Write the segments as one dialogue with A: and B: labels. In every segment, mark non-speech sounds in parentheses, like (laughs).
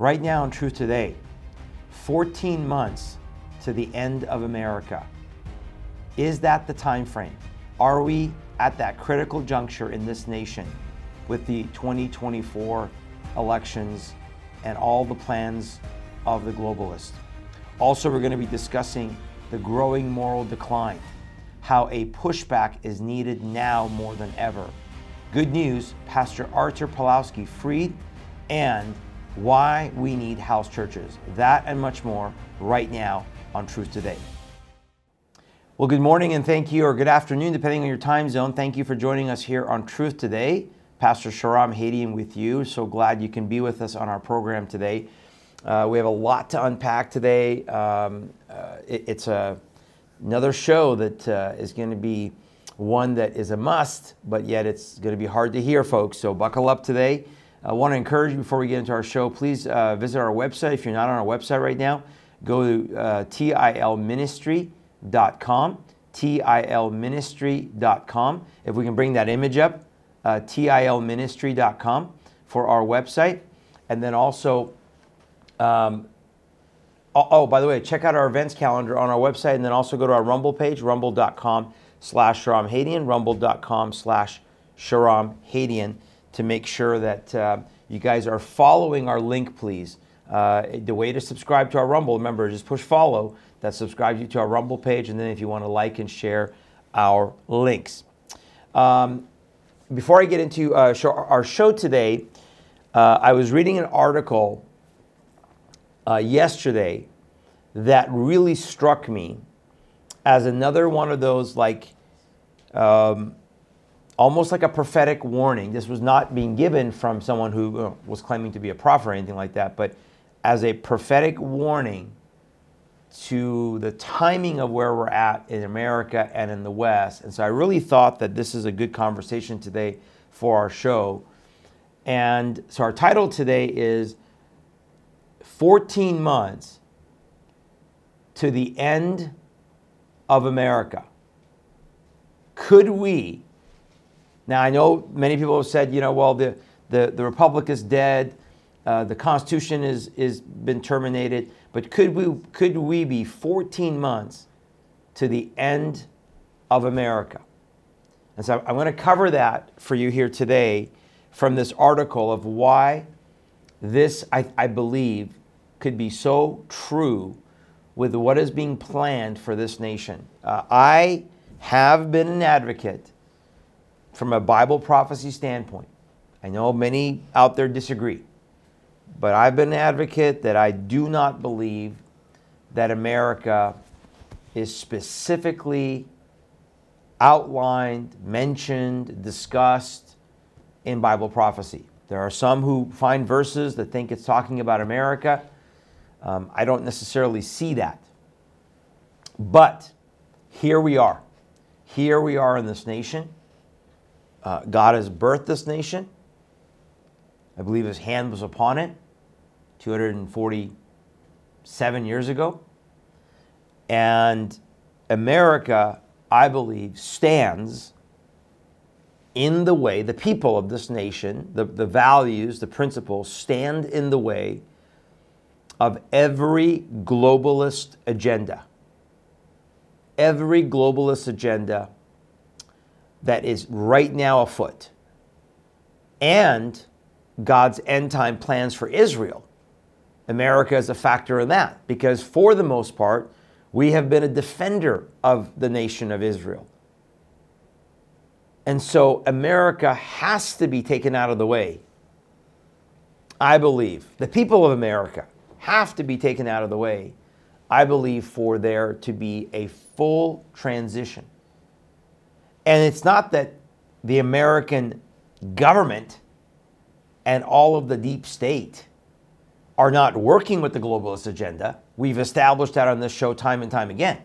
A: Right now in Truth Today, 14 months to the end of America. Is that the time frame? Are we at that critical juncture in this nation with the 2024 elections and all the plans of the globalists? Also, we're going to be discussing the growing moral decline, how a pushback is needed now more than ever. Good news, Pastor Artur Pawlowski freed and why we need house churches. That and much more right now on Truth Today. Well, good morning and thank you, or good afternoon, depending on your time zone. Thank you for joining us here on Truth Today. Pastor Shahram Hadian with you. So glad you can be with us on our program today. Uh, we have a lot to unpack today. Um, uh, it, it's a, another show that uh, is going to be one that is a must, but yet it's going to be hard to hear, folks. So buckle up today. I want to encourage you before we get into our show, please uh, visit our website. If you're not on our website right now, go to uh, tilministry.com. tilministry.com. If we can bring that image up, uh, tilministry.com for our website. And then also, um, oh, oh, by the way, check out our events calendar on our website and then also go to our Rumble page, rumble.com slash Shahram Hadian, rumble.com slash Shahram Hadian to make sure that uh, you guys are following our link, please. Uh, the way to subscribe to our Rumble, remember, just push follow. That subscribes you to our Rumble page, and then if you want to like and share our links. Um, before I get into uh, show, our show today, uh, I was reading an article uh, yesterday that really struck me as another one of those like um, almost like a prophetic warning. This was not being given from someone who uh, was claiming to be a prophet or anything like that, but as a prophetic warning to the timing of where we're at in America and in the West. And so I really thought that this is a good conversation today for our show. And so our title today is 14 months to the end of America. Could we now, I know many people have said, you know, well, the, the, the Republic is dead, uh, the Constitution is, is been terminated, but could we, could we be 14 months to the end of America? And so I'm going to cover that for you here today from this article of why this, I, I believe, could be so true with what is being planned for this nation. Uh, I have been an advocate from a Bible prophecy standpoint. I know many out there disagree, but I've been an advocate that I do not believe that America is specifically outlined, mentioned, discussed in Bible prophecy. There are some who find verses that think it's talking about America. Um, I don't necessarily see that. But here we are. Here we are in this nation. Uh, God has birthed this nation. I believe his hand was upon it 247 years ago. And America, I believe, stands in the way, the people of this nation, the, the values, the principles stand in the way of every globalist agenda. Every globalist agenda that is right now afoot and God's end time plans for Israel. America is a factor in that because, for the most part, we have been a defender of the nation of Israel. And so America has to be taken out of the way. I believe the people of America have to be taken out of the way. I believe for there to be a full transition and it's not that the American government and all of the deep state are not working with the globalist agenda. We've established that on this show time and time again.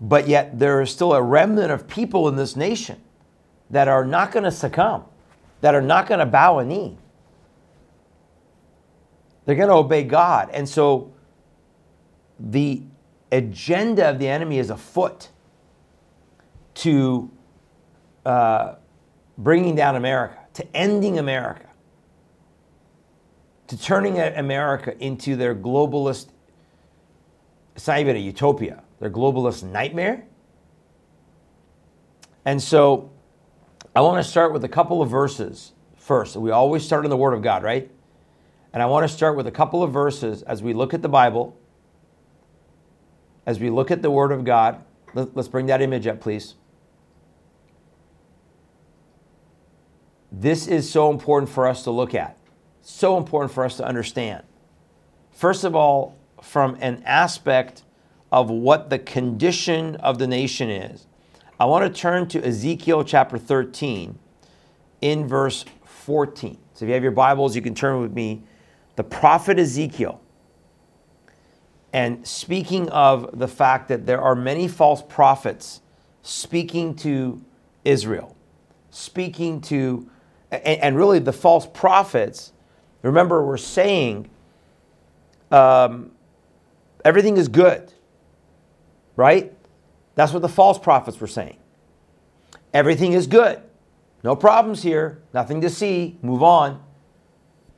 A: But yet, there is still a remnant of people in this nation that are not going to succumb, that are not going to bow a knee. They're going to obey God. And so, the agenda of the enemy is afoot to uh, bringing down America, to ending America. to turning America into their globalist, it's not even a utopia, their globalist nightmare. And so I want to start with a couple of verses first. We always start in the Word of God, right? And I want to start with a couple of verses as we look at the Bible, as we look at the Word of God. Let's bring that image up, please. This is so important for us to look at, so important for us to understand. First of all, from an aspect of what the condition of the nation is, I want to turn to Ezekiel chapter 13 in verse 14. So if you have your Bibles, you can turn with me. The prophet Ezekiel. And speaking of the fact that there are many false prophets speaking to Israel, speaking to and, and really the false prophets, remember, we're saying um, everything is good, right? That's what the false prophets were saying. Everything is good. No problems here. Nothing to see. Move on.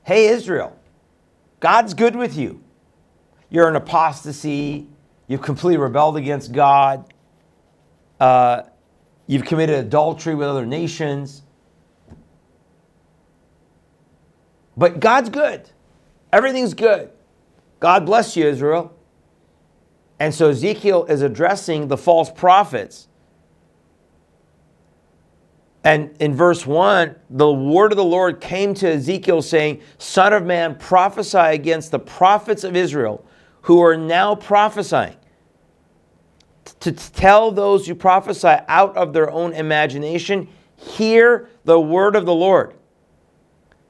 A: Hey, Israel, God's good with you. You're in apostasy. You've completely rebelled against God. Uh, you've committed adultery with other nations. But God's good. Everything's good. God bless you, Israel. And so Ezekiel is addressing the false prophets. And in verse 1, the word of the Lord came to Ezekiel saying, Son of man, prophesy against the prophets of Israel who are now prophesying. To tell those who prophesy out of their own imagination, hear the word of the Lord.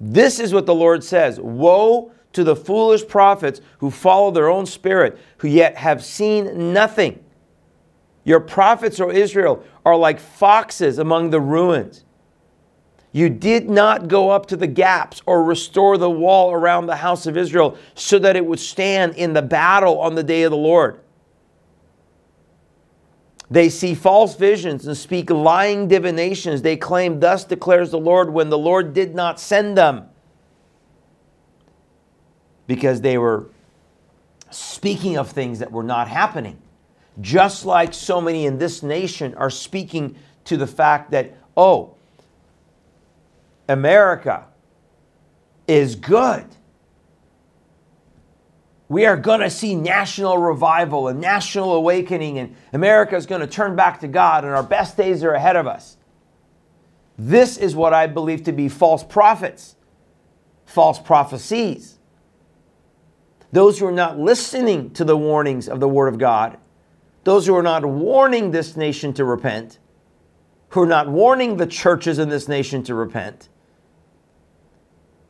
A: This is what the Lord says Woe to the foolish prophets who follow their own spirit, who yet have seen nothing. Your prophets, O Israel, are like foxes among the ruins. You did not go up to the gaps or restore the wall around the house of Israel so that it would stand in the battle on the day of the Lord. They see false visions and speak lying divinations. They claim, Thus declares the Lord, when the Lord did not send them. Because they were speaking of things that were not happening. Just like so many in this nation are speaking to the fact that, oh, America is good we are going to see national revival and national awakening, and America is going to turn back to God, and our best days are ahead of us. This is what I believe to be false prophets, false prophecies. Those who are not listening to the warnings of the Word of God, those who are not warning this nation to repent, who are not warning the churches in this nation to repent,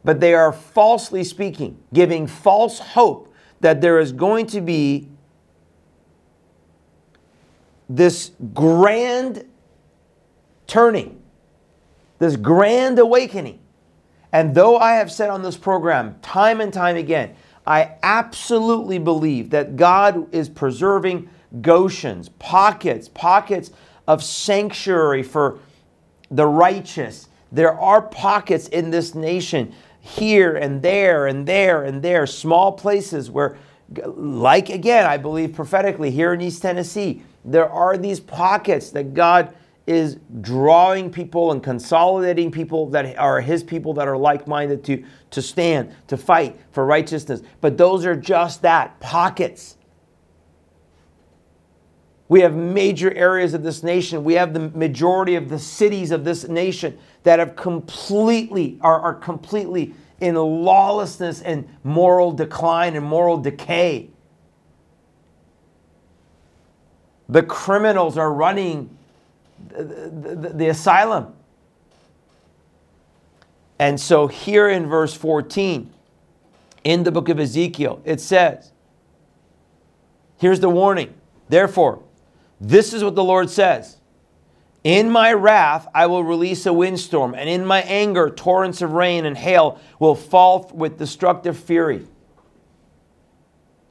A: but they are falsely speaking, giving false hope that there is going to be this grand turning, this grand awakening. And though I have said on this program time and time again, I absolutely believe that God is preserving Goshens, pockets, pockets of sanctuary for the righteous. There are pockets in this nation here and there and there and there, small places where, like again, I believe prophetically here in East Tennessee, there are these pockets that God is drawing people and consolidating people that are his people that are like-minded to, to stand, to fight for righteousness. But those are just that, pockets. We have major areas of this nation. We have the majority of the cities of this nation that have completely are, are completely in lawlessness and moral decline and moral decay. The criminals are running the, the, the asylum. And so here in verse 14, in the book of Ezekiel, it says, here's the warning. Therefore, this is what the Lord says In my wrath, I will release a windstorm, and in my anger, torrents of rain and hail will fall with destructive fury.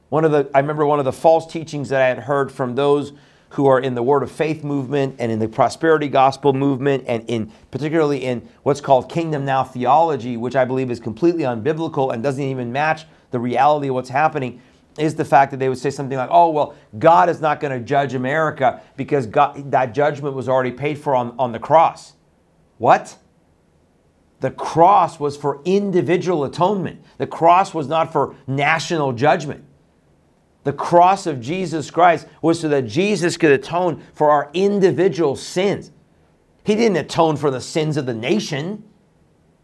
A: One of the, I remember one of the false teachings that I had heard from those who are in the word of faith movement and in the prosperity gospel movement and in particularly in what's called kingdom now theology which i believe is completely unbiblical and doesn't even match the reality of what's happening is the fact that they would say something like oh well god is not going to judge america because god, that judgment was already paid for on, on the cross what the cross was for individual atonement the cross was not for national judgment the cross of Jesus Christ was so that Jesus could atone for our individual sins. He didn't atone for the sins of the nation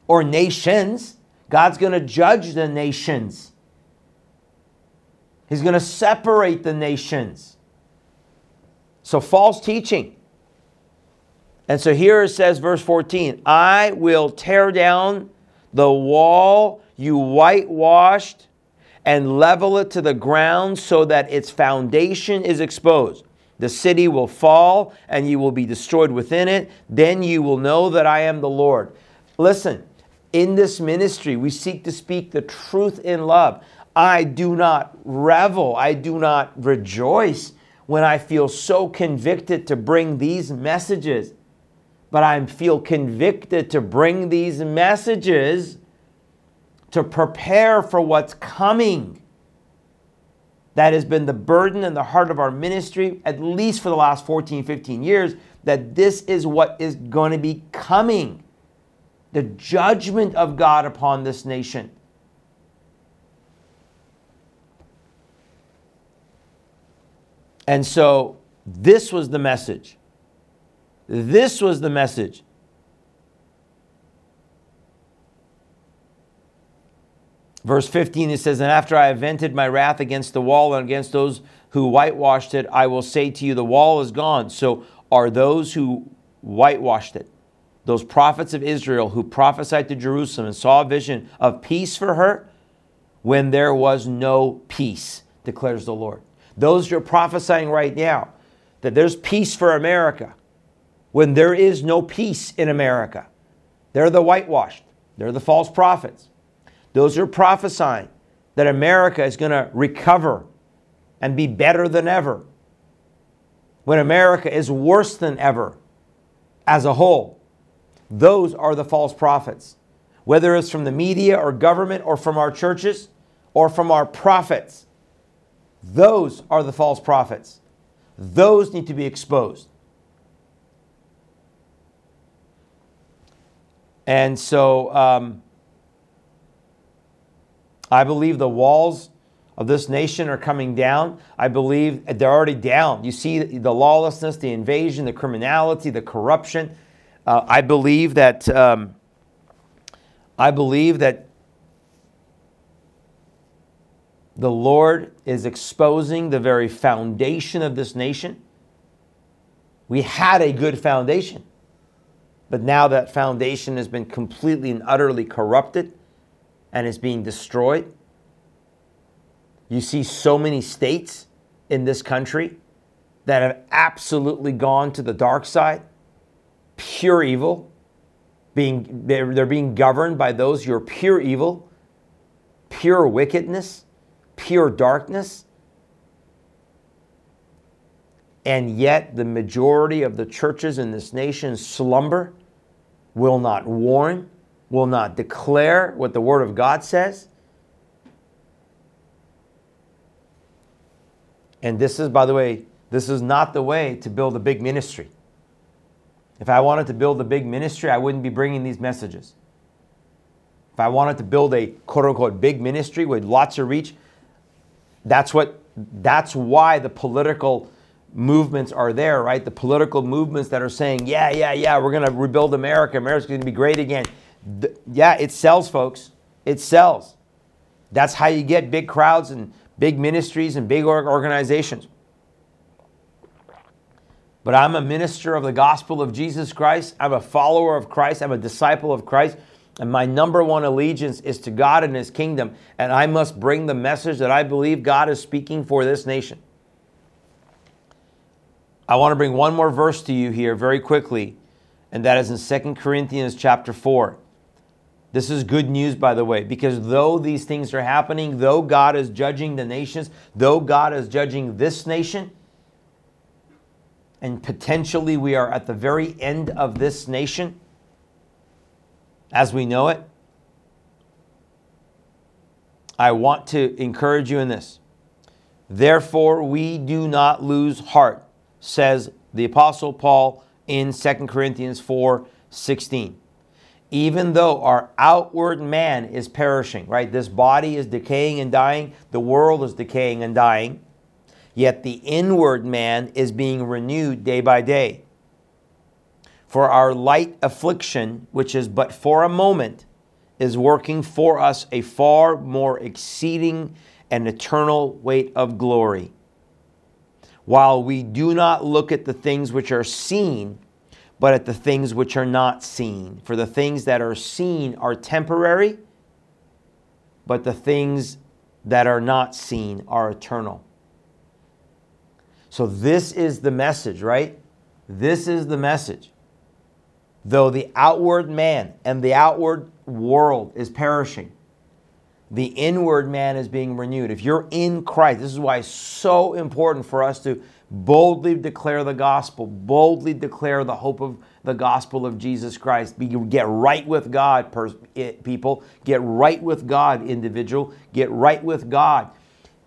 A: or nations. God's going to judge the nations. He's going to separate the nations. So, false teaching. And so here it says, verse 14 I will tear down the wall you whitewashed and level it to the ground so that its foundation is exposed. The city will fall and you will be destroyed within it. Then you will know that I am the Lord. Listen, in this ministry, we seek to speak the truth in love. I do not revel, I do not rejoice when I feel so convicted to bring these messages. But I feel convicted to bring these messages to prepare for what's coming. That has been the burden and the heart of our ministry, at least for the last 14, 15 years, that this is what is going to be coming the judgment of God upon this nation. And so, this was the message. This was the message. Verse 15, it says, And after I have vented my wrath against the wall and against those who whitewashed it, I will say to you, The wall is gone. So are those who whitewashed it, those prophets of Israel who prophesied to Jerusalem and saw a vision of peace for her when there was no peace, declares the Lord. Those who are prophesying right now that there's peace for America when there is no peace in America. They're the whitewashed, they're the false prophets. Those who are prophesying that America is going to recover and be better than ever. When America is worse than ever as a whole, those are the false prophets. Whether it's from the media or government or from our churches or from our prophets, those are the false prophets. Those need to be exposed. And so, um, I believe the walls of this nation are coming down. I believe they're already down. You see the lawlessness, the invasion, the criminality, the corruption. Uh, I believe that. Um, I believe that the Lord is exposing the very foundation of this nation. We had a good foundation, but now that foundation has been completely and utterly corrupted and is being destroyed. You see so many states in this country that have absolutely gone to the dark side, pure evil. Being, they're, they're being governed by those who are pure evil, pure wickedness, pure darkness. And yet, the majority of the churches in this nation slumber, will not warn, will not declare what the Word of God says. And this is, by the way, this is not the way to build a big ministry. If I wanted to build a big ministry, I wouldn't be bringing these messages. If I wanted to build a quote unquote big ministry with lots of reach, that's what that's why the political movements are there, right? The political movements that are saying, yeah, yeah, yeah, we're going to rebuild America. America's going to be great again yeah, it sells, folks. It sells. That's how you get big crowds and big ministries and big organizations. But I'm a minister of the gospel of Jesus Christ. I'm a follower of Christ. I'm a disciple of Christ. And my number one allegiance is to God and His kingdom. And I must bring the message that I believe God is speaking for this nation. I want to bring one more verse to you here very quickly, and that is in 2 Corinthians chapter 4. This is good news, by the way, because though these things are happening, though God is judging the nations, though God is judging this nation, and potentially we are at the very end of this nation as we know it, I want to encourage you in this. Therefore, we do not lose heart, says the Apostle Paul in 2 Corinthians 4 16. Even though our outward man is perishing, right? This body is decaying and dying, the world is decaying and dying, yet the inward man is being renewed day by day. For our light affliction, which is but for a moment, is working for us a far more exceeding and eternal weight of glory. While we do not look at the things which are seen, but at the things which are not seen. For the things that are seen are temporary, but the things that are not seen are eternal. So, this is the message, right? This is the message. Though the outward man and the outward world is perishing, the inward man is being renewed. If you're in Christ, this is why it's so important for us to boldly declare the gospel, boldly declare the hope of the gospel of Jesus Christ. Be, get right with God, people. Get right with God, individual. Get right with God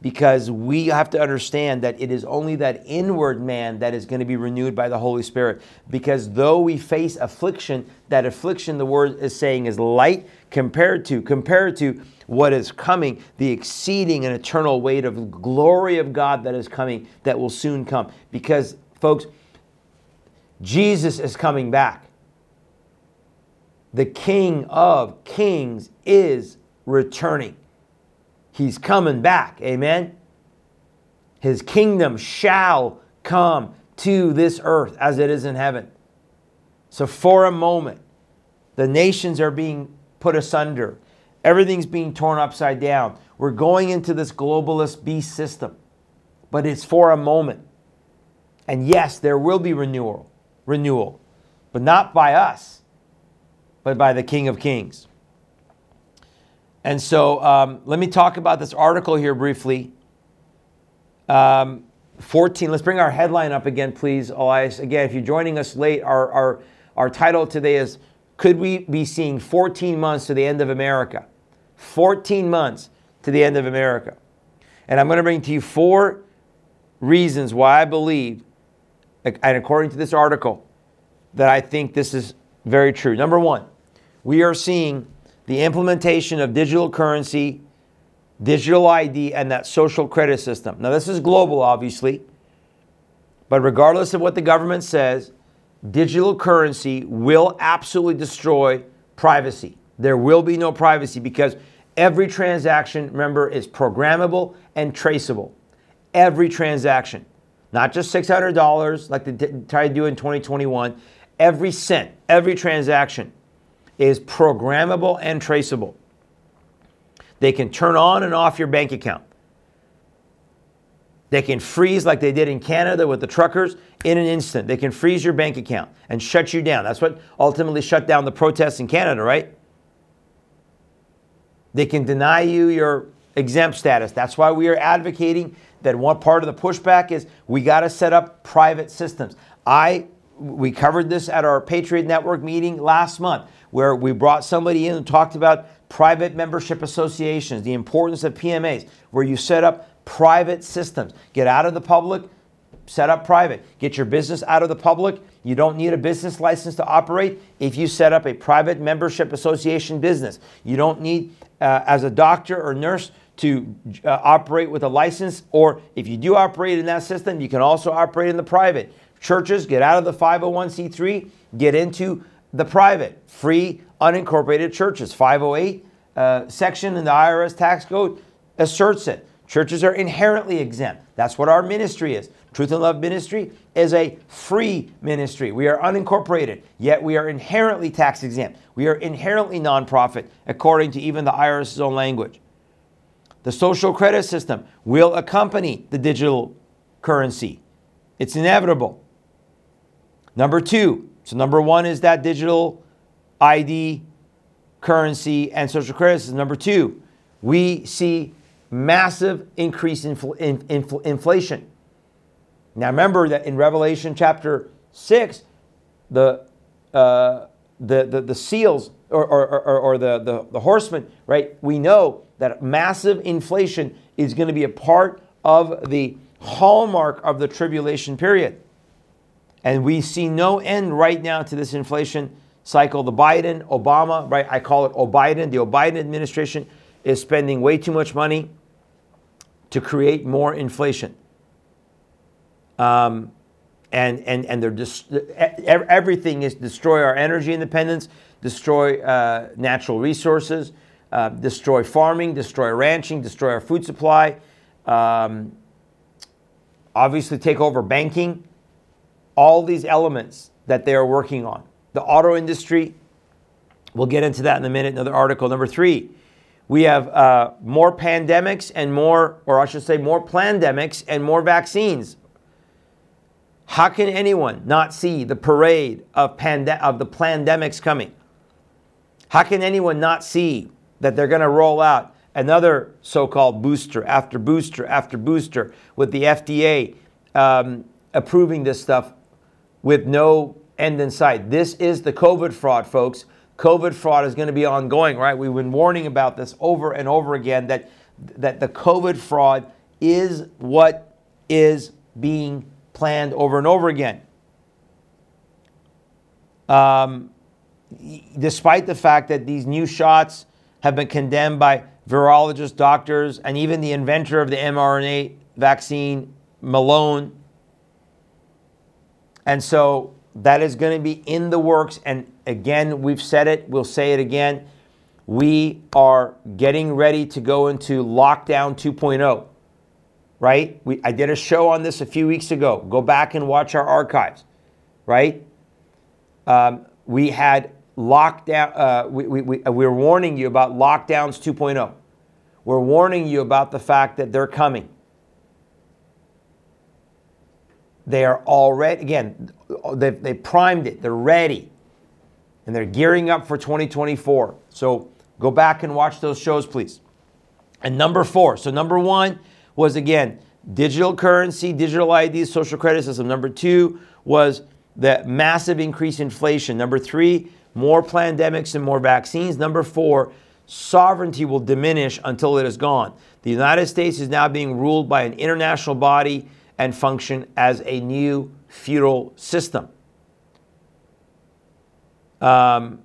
A: because we have to understand that it is only that inward man that is going to be renewed by the Holy Spirit. Because though we face affliction, that affliction, the word is saying, is light compared to, compared to what is coming, the exceeding and eternal weight of glory of God that is coming, that will soon come. Because, folks, Jesus is coming back. The King of Kings is returning. He's coming back. Amen. His kingdom shall come to this earth as it is in heaven. So, for a moment, the nations are being put asunder, everything's being torn upside down. We're going into this globalist beast system, but it's for a moment. And yes, there will be renewal, renewal, but not by us, but by the King of Kings. And so um, let me talk about this article here briefly. Um, 14, let's bring our headline up again, please, Elias. Again, if you're joining us late, our, our, our title today is Could We Be Seeing 14 Months to the End of America? 14 months to the end of America. And I'm going to bring to you four reasons why I believe, and according to this article, that I think this is very true. Number one, we are seeing the implementation of digital currency, digital ID, and that social credit system. Now, this is global, obviously, but regardless of what the government says, digital currency will absolutely destroy privacy. There will be no privacy because every transaction, remember, is programmable and traceable. Every transaction, not just $600 like they tried to do in 2021, every cent, every transaction is programmable and traceable. They can turn on and off your bank account. They can freeze like they did in Canada with the truckers in an instant. They can freeze your bank account and shut you down. That's what ultimately shut down the protests in Canada, right? They can deny you your exempt status. That's why we are advocating that one part of the pushback is we got to set up private systems. I we covered this at our Patriot Network meeting last month where we brought somebody in and talked about private membership associations, the importance of PMAs, where you set up private systems. Get out of the public, set up private. Get your business out of the public. You don't need a business license to operate if you set up a private membership association business. You don't need, uh, as a doctor or nurse, to uh, operate with a license, or if you do operate in that system, you can also operate in the private. Churches, get out of the 501c3, get into the private, free, unincorporated churches. 508 uh, section in the IRS tax code asserts it. Churches are inherently exempt. That's what our ministry is. Truth in Love Ministry is a free ministry. We are unincorporated, yet we are inherently tax exempt. We are inherently nonprofit, according to even the IRS's own language. The social credit system will accompany the digital currency. It's inevitable. Number two, so, number one is that digital ID, currency, and social credit system. Number two, we see massive increase in, in, in inflation. Now remember that in Revelation chapter 6, the, uh, the, the, the, seals or, or, or, or the, the, the horsemen, right? We know that massive inflation is going to be a part of the hallmark of the tribulation period. And we see no end right now to this inflation cycle. The Biden, Obama, right? I call it O'Biden. The O'Biden administration is spending way too much money to create more inflation. Um, and and and they're just everything is destroy our energy independence, destroy uh, natural resources, uh, destroy farming, destroy ranching, destroy our food supply. Um, obviously, take over banking. All these elements that they are working on. The auto industry. We'll get into that in a minute. Another article. Number three, we have uh, more pandemics and more, or I should say, more pandemics and more vaccines. How can anyone not see the parade of, pande- of the pandemics coming? How can anyone not see that they're going to roll out another so called booster after booster after booster with the FDA um, approving this stuff with no end in sight? This is the COVID fraud, folks. COVID fraud is going to be ongoing, right? We've been warning about this over and over again that, that the COVID fraud is what is being planned over and over again. Um, despite the fact that these new shots have been condemned by virologists, doctors, and even the inventor of the mRNA vaccine, Malone. And so that is going to be in the works. And again, we've said it, we'll say it again. We are getting ready to go into lockdown 2.0, right? We, I did a show on this a few weeks ago. Go back and watch our archives, right? Um, we had lockdown, uh, we, we, we, we're warning you about lockdowns 2.0. We're warning you about the fact that they're coming. They are already, again, they've, they primed it, they're ready, and they're gearing up for 2024. So go back and watch those shows, please. And number four, so number one was again, digital currency, digital ID, social credit system. Number two was the massive increase in inflation. Number three, more pandemics and more vaccines. Number four, sovereignty will diminish until it is gone. The United States is now being ruled by an international body and function as a new feudal system. Um,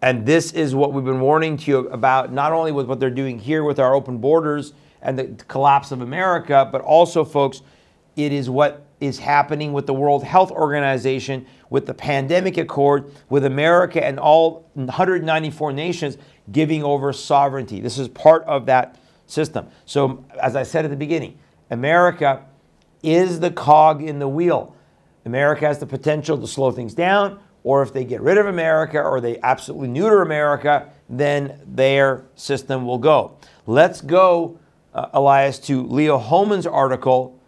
A: and this is what we've been warning to you about, not only with what they're doing here with our open borders and the collapse of America, but also, folks, it is what is happening with the World Health Organization, with the pandemic accord, with America and all 194 nations giving over sovereignty. This is part of that system. So, as I said at the beginning, America is the cog in the wheel. America has the potential to slow things down, or if they get rid of America or they absolutely neuter America, then their system will go. Let's go, uh, Elias, to Leo Hohmann's article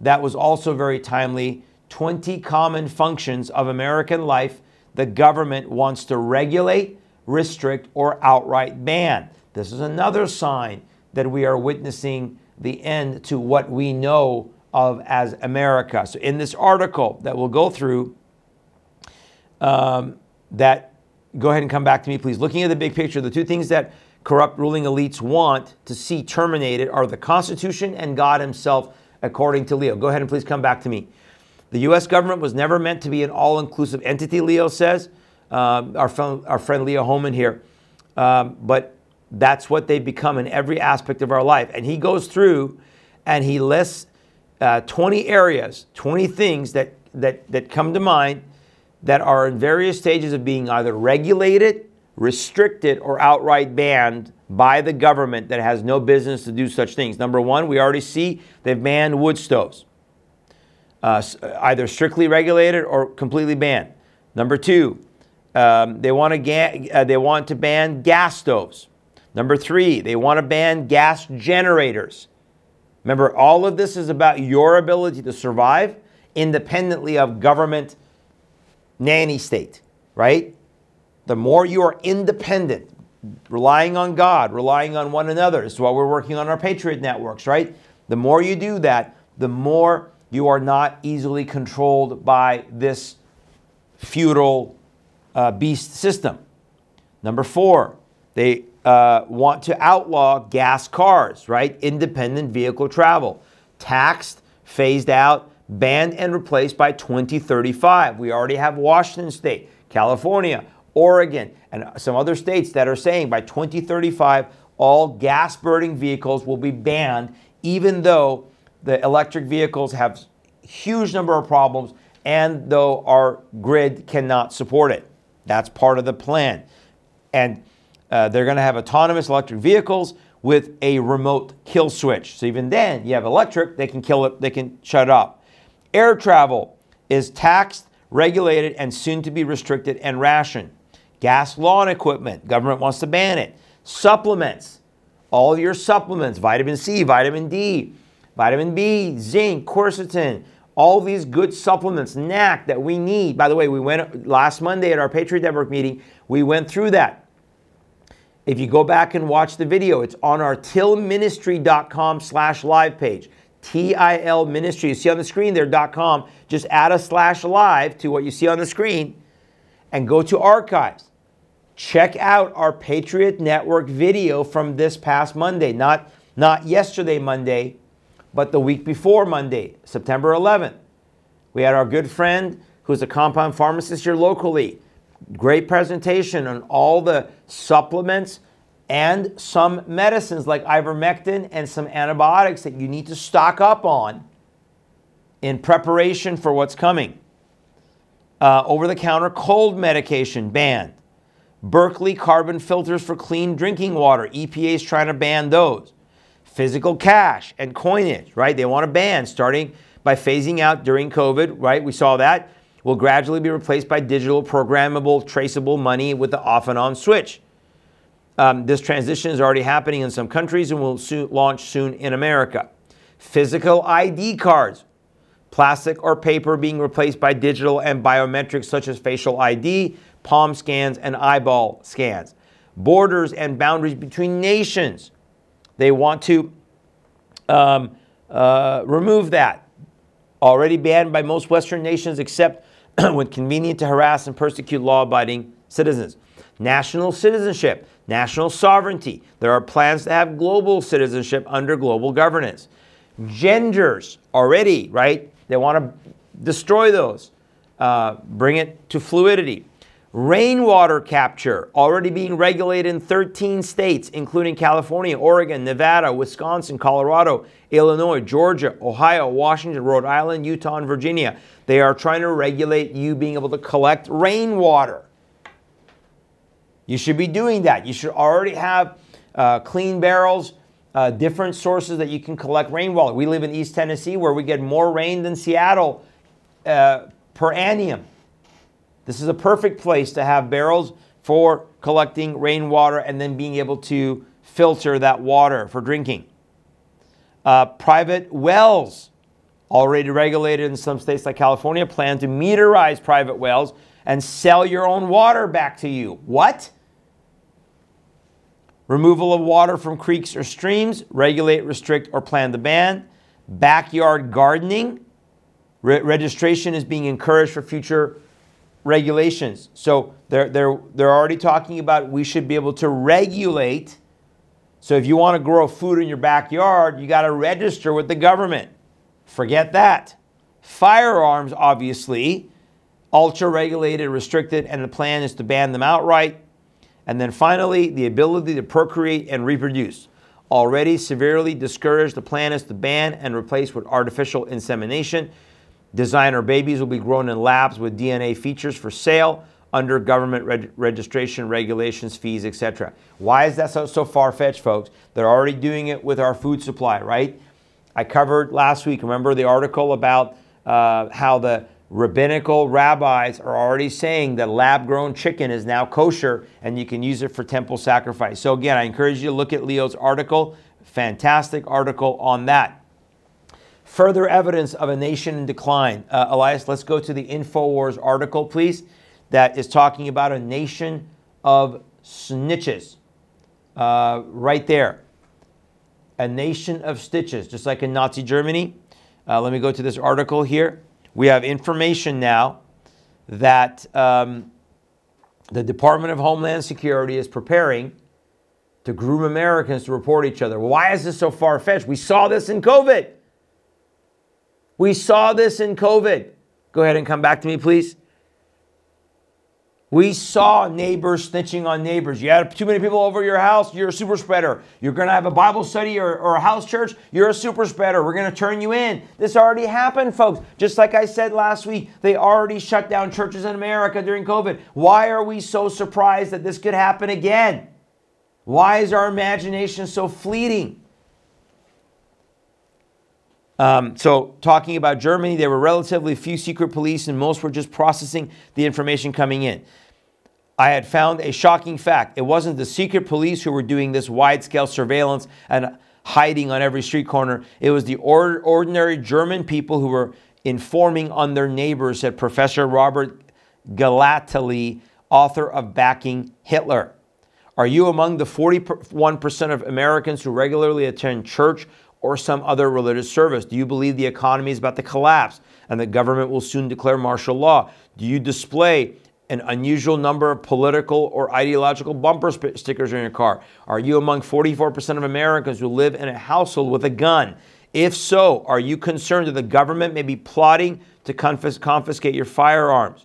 A: that was also very timely 20 common functions of American life the government wants to regulate, restrict, or outright ban. This is another sign that we are witnessing the end to what we know of as America. So, in this article that we'll go through, um, that go ahead and come back to me, please. Looking at the big picture, the two things that corrupt ruling elites want to see terminated are the Constitution and God Himself according to Leo. Go ahead and please come back to me. The U.S. government was never meant to be an all inclusive entity, Leo says. Um, our, friend, our friend Leo Hohmann here. Um, but that's what they've become in every aspect of our life. And he goes through and he lists uh, 20 areas, 20 things that, that, that come to mind that are in various stages of being either regulated, restricted, or outright banned by the government that has no business to do such things. Number one, we already see they've banned wood stoves, uh, either strictly regulated or completely banned. Number two, um, they, want to ga- uh, they want to ban gas stoves. Number three, they want to ban gas generators. Remember, all of this is about your ability to survive independently of government nanny state, right? The more you are independent, relying on God, relying on one another. This is why we're working on our Patriot networks, right? The more you do that, the more you are not easily controlled by this feudal uh, beast system. Number four, they uh, want to outlaw gas cars, right? Independent vehicle travel. Taxed, phased out, banned, and replaced by 2035. We already have Washington State, California, Oregon, and some other states that are saying by 2035, all gas burning vehicles will be banned, even though the electric vehicles have huge number of problems and though our grid cannot support it. That's part of the plan. And uh, they're going to have autonomous electric vehicles with a remote kill switch. So even then, you have electric, they can kill it, they can shut it off. Air travel is taxed, regulated, and soon to be restricted and rationed. Gas lawn equipment, government wants to ban it. Supplements, all your supplements, vitamin C, vitamin D, vitamin B, zinc, quercetin, all these good supplements, NAC that we need. By the way, we went last Monday at our Patriot Network meeting, we went through that. If you go back and watch the video, it's on our tilministry.com slash live page. T-I-L ministry. You see on the screen there, .com. Just add a slash live to what you see on the screen and go to archives. Check out our Patriot Network video from this past Monday, not, not yesterday, Monday, but the week before Monday, September 11th. We had our good friend who's a compound pharmacist here locally. Great presentation on all the supplements and some medicines like ivermectin and some antibiotics that you need to stock up on in preparation for what's coming. Uh, Over the counter cold medication banned. Berkey carbon filters for clean drinking water. EPA is trying to ban those. Physical cash and coinage, right? They want to ban starting by phasing out during COVID, right? We saw that will gradually be replaced by digital, programmable, traceable money with the off and on switch. Um, this transition is already happening in some countries and will soon launch soon in America. Physical ID cards, plastic or paper being replaced by digital and biometrics such as facial ID, palm scans, and eyeball scans. Borders and boundaries between nations. They want to um, uh, remove that. Already banned by most Western nations except (clears throat) when convenient to harass and persecute law abiding citizens. National citizenship national sovereignty. There are plans to have global citizenship under global governance. Genders already, right? They want to destroy those, uh, bring it to fluidity. Rainwater capture already being regulated in 13 states, including California, Oregon, Nevada, Wisconsin, Colorado, Illinois, Georgia, Ohio, Washington, Rhode Island, Utah, and Virginia. They are trying to regulate you being able to collect rainwater. You should be doing that. You should already have uh, clean barrels, uh, different sources that you can collect rainwater. We live in East Tennessee where we get more rain than Seattle uh, per annum. This is a perfect place to have barrels for collecting rainwater and then being able to filter that water for drinking. Uh, private wells, already regulated in some states like California, plan to meterize private wells and sell your own water back to you. What? removal of water from creeks or streams, regulate, restrict, or plan to ban, backyard gardening. Re- registration is being encouraged for future regulations. So they're, they're, they're already talking about we should be able to regulate. So if you want to grow food in your backyard, you got to register with the government. Forget that. Firearms, obviously, ultra regulated, restricted, and the plan is to ban them outright. And then finally, the ability to procreate and reproduce. Already severely discouraged, the plan is to ban and replace with artificial insemination. Designer babies will be grown in labs with DNA features for sale under government reg- registration, regulations, fees, etc. Why is that so, so far fetched, folks? They're already doing it with our food supply, right? I covered last week, remember the article about uh, how the rabbinical rabbis are already saying that lab grown chicken is now kosher and you can use it for temple sacrifice. So, again, I encourage you to look at Leo's article. Fantastic article on that. Further evidence of a nation in decline. Uh, Elias, let's go to the InfoWars article, please, that is talking about a nation of snitches. Uh, right there. A nation of stitches, just like in Nazi Germany. Uh, let me go to this article here. We have information now that um, the Department of Homeland Security is preparing to groom Americans to report each other. Why is this so far fetched? We saw this in COVID. We saw this in COVID. Go ahead and come back to me, please. We saw neighbors snitching on neighbors. You had too many people over your house, you're a super spreader. You're going to have a Bible study or, or a house church, you're a super spreader. We're going to turn you in. This already happened, folks. Just like I said last week, they already shut down churches in America during COVID. Why are we so surprised that this could happen again? Why is our imagination so fleeting? Um, so, talking about Germany, there were relatively few secret police, and most were just processing the information coming in. I had found a shocking fact. It wasn't the secret police who were doing this wide scale surveillance and hiding on every street corner. It was the or- ordinary German people who were informing on their neighbors, said Professor Robert Gellately, author of Backing Hitler. Are you among the 41% of Americans who regularly attend church or some other religious service? Do you believe the economy is about to collapse and the government will soon declare martial law? Do you display an unusual number of political or ideological bumper stickers in your car? Are you among 44% of Americans who live in a household with a gun? If so, are you concerned that the government may be plotting to confis- confiscate your firearms?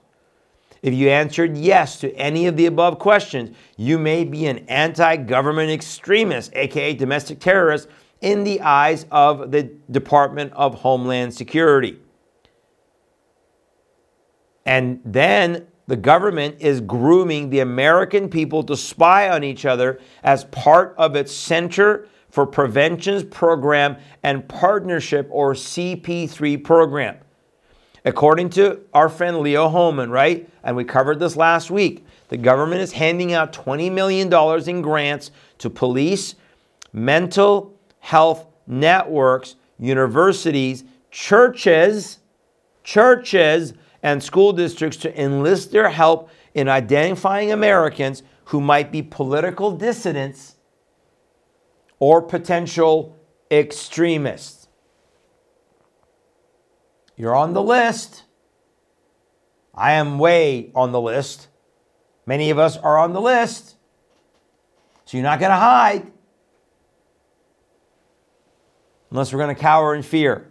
A: If you answered yes to any of the above questions, you may be an anti government extremist, aka domestic terrorist, in the eyes of the Department of Homeland Security. And then the government is grooming the American people to spy on each other as part of its Center for Prevention's Program and Partnership, or CP3 program. According to our friend Leo Hohmann, right? And we covered this last week. The government is handing out $20 million in grants to police, mental health networks, universities, churches, churches, and school districts to enlist their help in identifying Americans who might be political dissidents or potential extremists. You're on the list. I am way on the list. Many of us are on the list. So you're not going to hide unless we're going to cower in fear.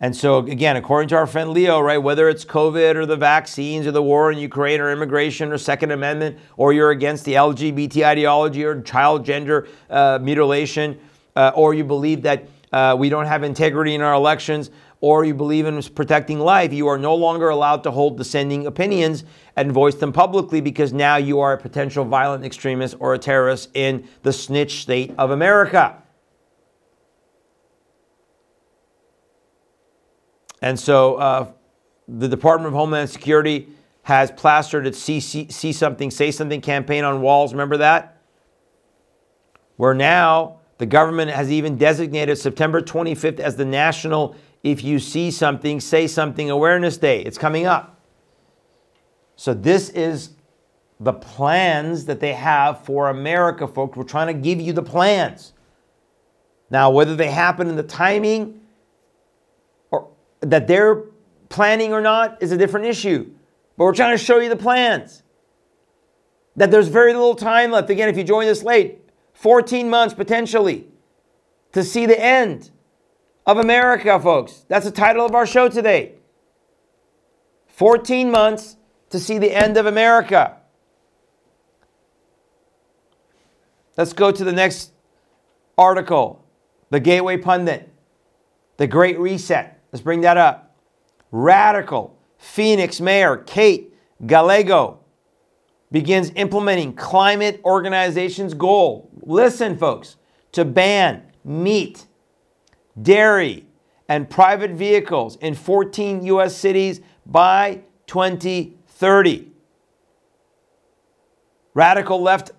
A: And so, again, according to our friend Leo, right, whether it's COVID or the vaccines or the war in Ukraine or immigration or Second Amendment, or you're against the LGBT ideology or child gender uh, mutilation, uh, or you believe that uh, we don't have integrity in our elections, or you believe in protecting life, you are no longer allowed to hold dissenting opinions and voice them publicly because now you are a potential violent extremist or a terrorist in the snitch state of America. And so uh, the Department of Homeland Security has plastered its see, see, see something, say something campaign on walls. Remember that? Where now the government has even designated September 25th as the National If You See Something, Say Something Awareness Day. It's coming up. So this is the plans that they have for America, folks. We're trying to give you the plans. Now, whether they happen in the timing, that they're planning or not is a different issue. But we're trying to show you the plans. That there's very little time left. Again, if you join us late, 14 months potentially to see the end of America, folks. That's the title of our show today. 14 months to see the end of America. Let's go to the next article The Gateway Pundit, The Great Reset. Let's bring that up. Radical Phoenix Mayor Kate Gallego begins implementing climate organization's goal. Listen, folks, to ban meat, dairy, and private vehicles in 14 U.S. cities by 2030. Radical left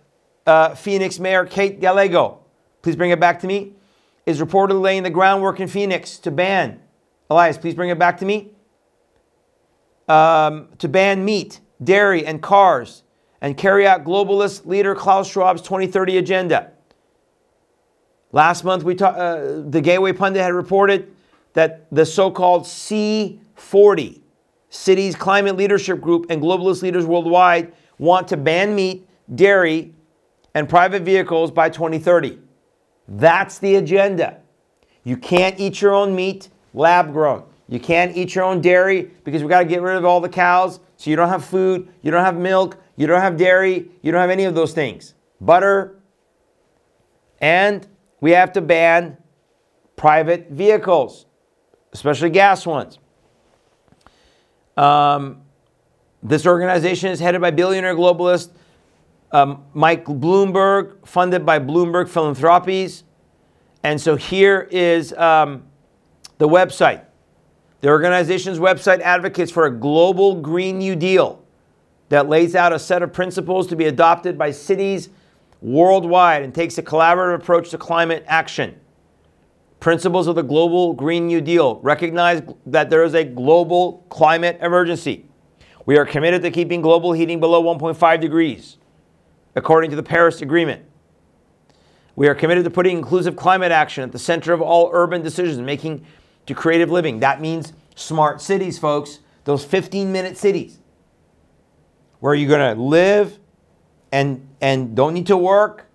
A: uh, Phoenix Mayor Kate Gallego, please bring it back to me, is reportedly laying the groundwork in Phoenix to ban Elias, please bring it back to me. Um, to ban meat, dairy, and cars, and carry out globalist leader Klaus Schwab's 2030 agenda. Last month, we ta- uh, the Gateway Pundit had reported that the so called C40 cities climate leadership group and globalist leaders worldwide want to ban meat, dairy, and private vehicles by 2030. That's the agenda. You can't eat your own meat, lab grown. You can't eat your own dairy because we got to get rid of all the cows. So you don't have food, you don't have milk, you don't have dairy, you don't have any of those things. Butter. And we have to ban private vehicles, especially gas ones. Um, this organization is headed by billionaire globalist um, Mike Bloomberg, funded by Bloomberg Philanthropies. And so here is um, the website. The organization's website advocates for a global Green New Deal that lays out a set of principles to be adopted by cities worldwide and takes a collaborative approach to climate action. Principles of the global Green New Deal recognize that there is a global climate emergency. We are committed to keeping global heating below 1.5 degrees, according to the Paris Agreement. We are committed to putting inclusive climate action at the center of all urban decisions making to creative living. That means smart cities, folks, those 15 minute cities where you're going to live and, and don't need to work.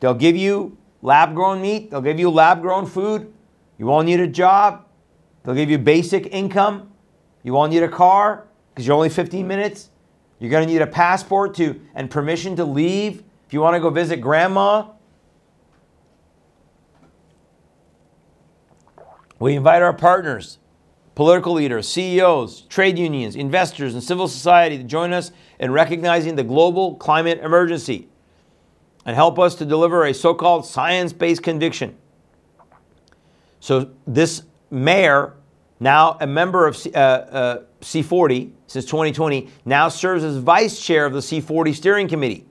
A: They'll give you lab grown meat, they'll give you lab grown food. You won't need a job. They'll give you basic income. You won't need a car because you're only 15 minutes. You're going to need a passport to and permission to leave if you want to go visit grandma. We invite our partners, political leaders, CEOs, trade unions, investors, and civil society to join us in recognizing the global climate emergency and help us to deliver a so called science based conviction. So, this mayor, now a member of uh, uh, C40 since 2020, now serves as vice chair of the C40 steering committee.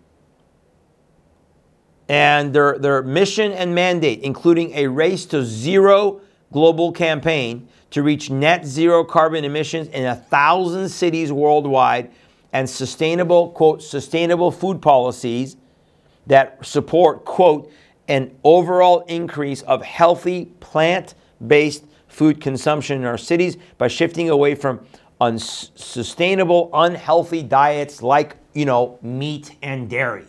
A: And their, their mission and mandate, including a race to zero global campaign to reach net zero carbon emissions in a thousand cities worldwide and sustainable, quote, sustainable food policies that support, quote, an overall increase of healthy plant based food consumption in our cities by shifting away from unsustainable, unhealthy diets like, you know, meat and dairy.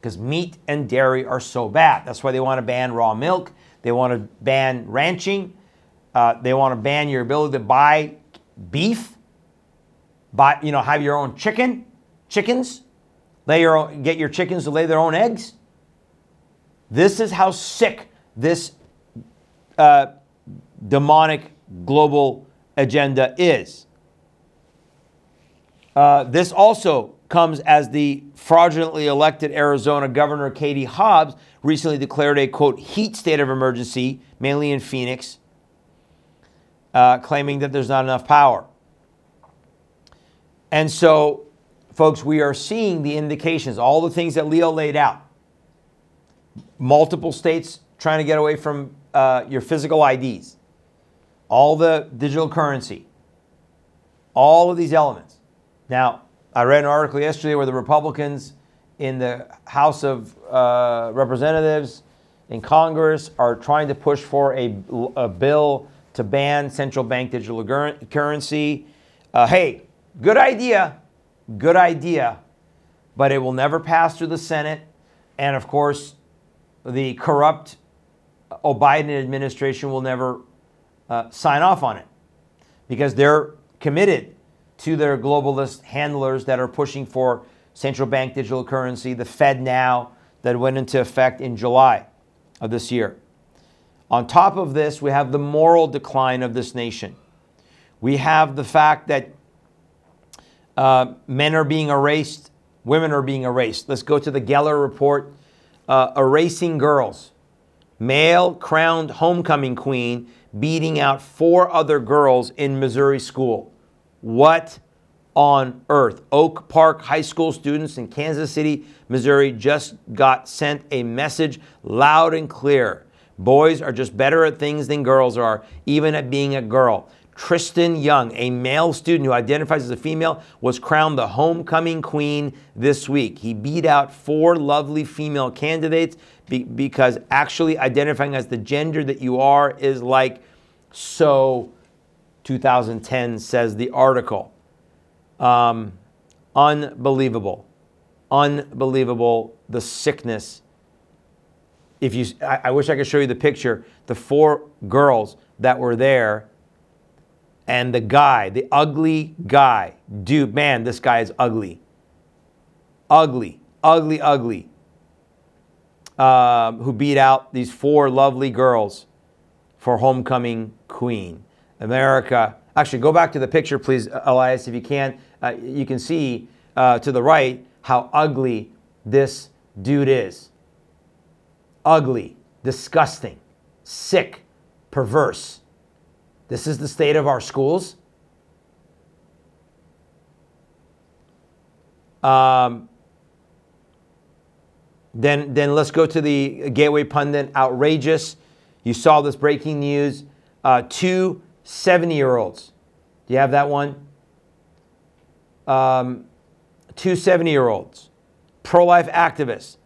A: Because meat and dairy are so bad. That's why they want to ban raw milk. They want to ban ranching. Uh, they want to ban your ability to buy beef, buy, you know, have your own chicken, chickens, lay your own, get your chickens to lay their own eggs. This is how sick this uh, demonic global agenda is. Uh, this also comes as the fraudulently elected Arizona Governor Katie Hobbs recently declared a quote heat state of emergency, mainly in Phoenix, uh, claiming that there's not enough power. And so, folks, we are seeing the indications, all the things that Leo laid out. Multiple states trying to get away from uh, your physical IDs, all the digital currency, all of these elements. Now, I read an article yesterday where the Republicans in the House of uh, Representatives in Congress are trying to push for a, a bill to ban central bank digital currency. Uh, hey, good idea, good idea, but it will never pass through the Senate. And of course, the corrupt Biden administration will never uh, sign off on it because they're committed to their globalist handlers that are pushing for central bank digital currency, the FedNow, that went into effect in July of this year. On top of this, we have the moral decline of this nation. We have the fact that uh, men are being erased, women are being erased. Let's go to the Geller report uh, Erasing Girls. Male crowned homecoming queen beating out four other girls in Missouri school. What on earth? Oak Park High School students in Kansas City, Missouri just got sent a message loud and clear. Boys are just better at things than girls are, even at being a girl. Tristan Young, a male student who identifies as a female, was crowned the homecoming queen this week. He beat out four lovely female candidates be- because actually identifying as the gender that you are is like So 2010 says the article. Um, unbelievable. Unbelievable the sickness. If you, I, I wish I could show you the picture. The four girls that were there and the guy, the ugly guy, dude, man, this guy is ugly. Ugly, ugly, ugly. Um, who beat out these four lovely girls for homecoming queen. America. Actually, go back to the picture, please, Elias, if you can. Uh, you can see uh, to the right how ugly this dude is. Ugly, disgusting, sick, perverse. This is the state of our schools. Um, then, then let's go to the Gateway Pundit. Outrageous. You saw this breaking news. Uh, two 70 year olds. Do you have that one? Um, two 70 year olds, pro life activists,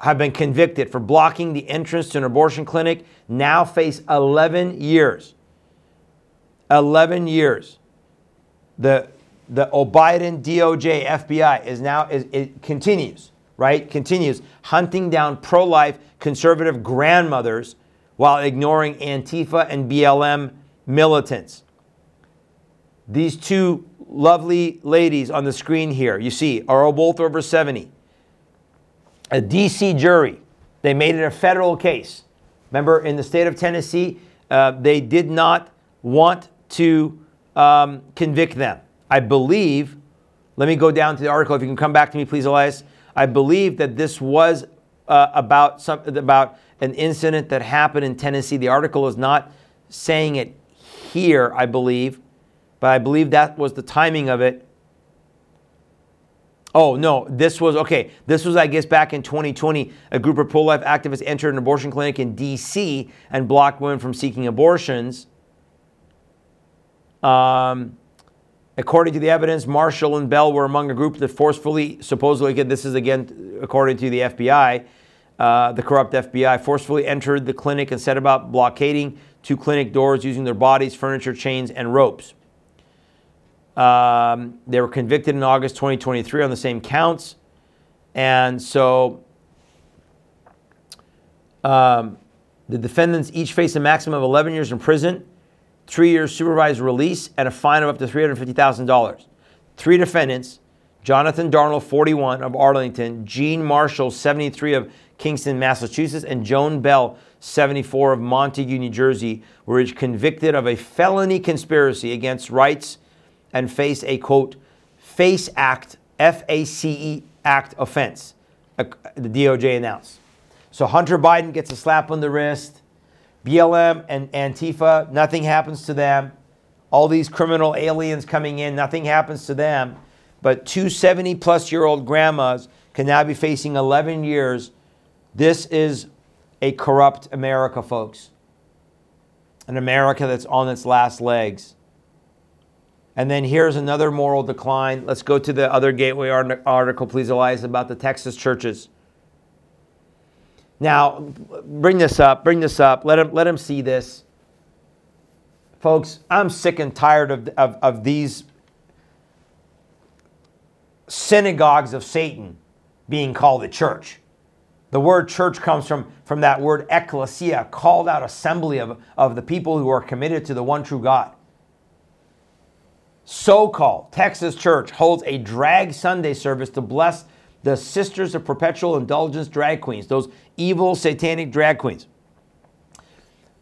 A: have been convicted for blocking the entrance to an abortion clinic, now face 11 years 11 years. The, the Biden DOJ FBI is now, is, it continues, right? Continues hunting down pro life conservative grandmothers while ignoring Antifa and BLM militants. These two lovely ladies on the screen here, you see, are both over 70. A DC jury, they made it a federal case. Remember, in the state of Tennessee, uh, they did not want to um, convict them. I believe, let me go down to the article. If you can come back to me, please, Elias. I believe that this was uh, about something about an incident that happened in Tennessee. The article is not saying it here, I believe, but I believe that was the timing of it. Oh, no, this was okay. This was, I guess, back in 2020. A group of pro life activists entered an abortion clinic in D.C. and blocked women from seeking abortions. Um, according to the evidence, Marshall and Bell were among a group that forcefully, supposedly, this is again according to the FBI, uh, the corrupt FBI, forcefully entered the clinic and set about blockading two clinic doors using their bodies, furniture, chains, and ropes. Um, they were convicted in August 2023 on the same counts. And so um, the defendants each face a maximum of 11 years in prison three years supervised release, and a fine of up to $350,000. Three defendants Jonathan Darnel, 41 of Arlington, Jean Marshall, 73 of Kingston, Massachusetts, and Joan Bell, 74 of Montague, New Jersey, were each convicted of a felony conspiracy against rights and face a quote, FACE Act, F A C E Act offense, uh, the DOJ announced. So Hunter Biden gets a slap on the wrist. BLM and Antifa, nothing happens to them. All these criminal aliens coming in, nothing happens to them. But two 70 plus year old grandmas can now be facing 11 years. This is a corrupt America, folks. An America that's on its last legs. And then here's another moral decline. Let's go to the other Gateway article, please, Elias, about the Texas churches. Now, bring this up, bring this up. Let him, let him see this. Folks, I'm sick and tired of, of, of these synagogues of Satan being called a church. The word church comes from, from that word ecclesia, called out assembly of, of the people who are committed to the one true God. So called Texas Church holds a drag Sunday service to bless the Sisters of Perpetual Indulgence drag queens, those evil satanic drag queens.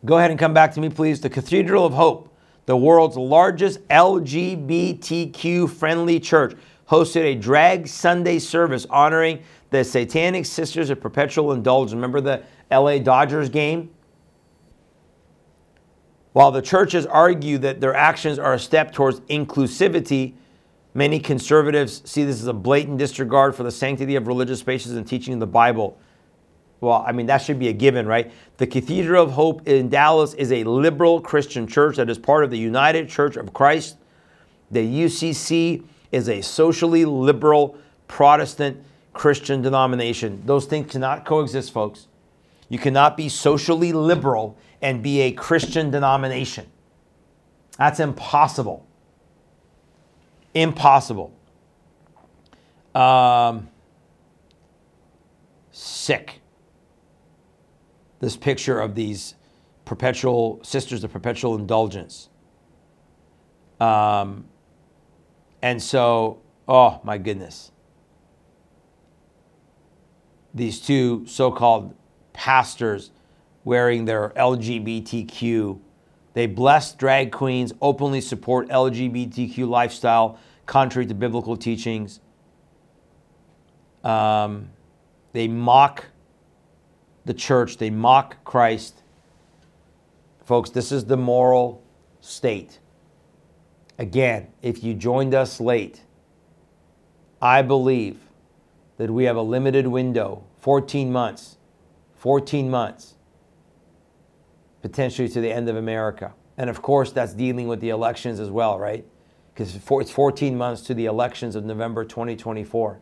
A: Go ahead and come back to me, please. The Cathedral of Hope, the world's largest LGBTQ friendly church, hosted a drag Sunday service honoring the Satanic Sisters of Perpetual Indulgence. Remember the LA Dodgers game? While the churches argue that their actions are a step towards inclusivity, Many conservatives see this as a blatant disregard for the sanctity of religious spaces and teaching the Bible. Well, I mean, that should be a given, right? The Cathedral of Hope in Dallas is a liberal Christian church that is part of the United Church of Christ. The UCC is a socially liberal Protestant Christian denomination. Those things cannot coexist, folks. You cannot be socially liberal and be a Christian denomination. That's impossible. Impossible. Um, sick. This picture of these perpetual sisters of perpetual indulgence. Um, and so, oh my goodness. These two so called pastors wearing their LGBTQ. They bless drag queens, openly support LGBTQ lifestyle, contrary to biblical teachings. Um, they mock the church, they mock Christ. Folks, this is the moral state. Again, if you joined us late, I believe that we have a limited window 14 months, 14 months, potentially to the end of America. And of course, that's dealing with the elections as well, right? Because it's 14 months to the elections of November 2024.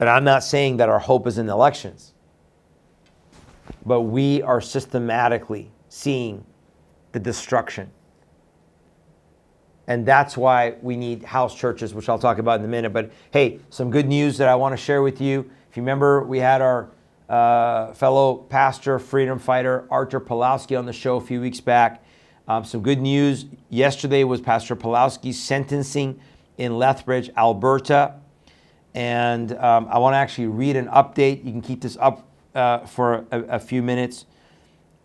A: And I'm not saying that our hope is in elections, but we are systematically seeing the destruction and that's why we need house churches, which I'll talk about in a minute. But hey, some good news that I want to share with you. If you remember, we had our uh, fellow pastor, freedom fighter, Artur Pawlowski on the show a few weeks back. Um, some good news. Yesterday was Pastor Pawlowski's sentencing in Lethbridge, Alberta. And um, I want to actually read an update. You can keep this up uh, for a, a, few minutes.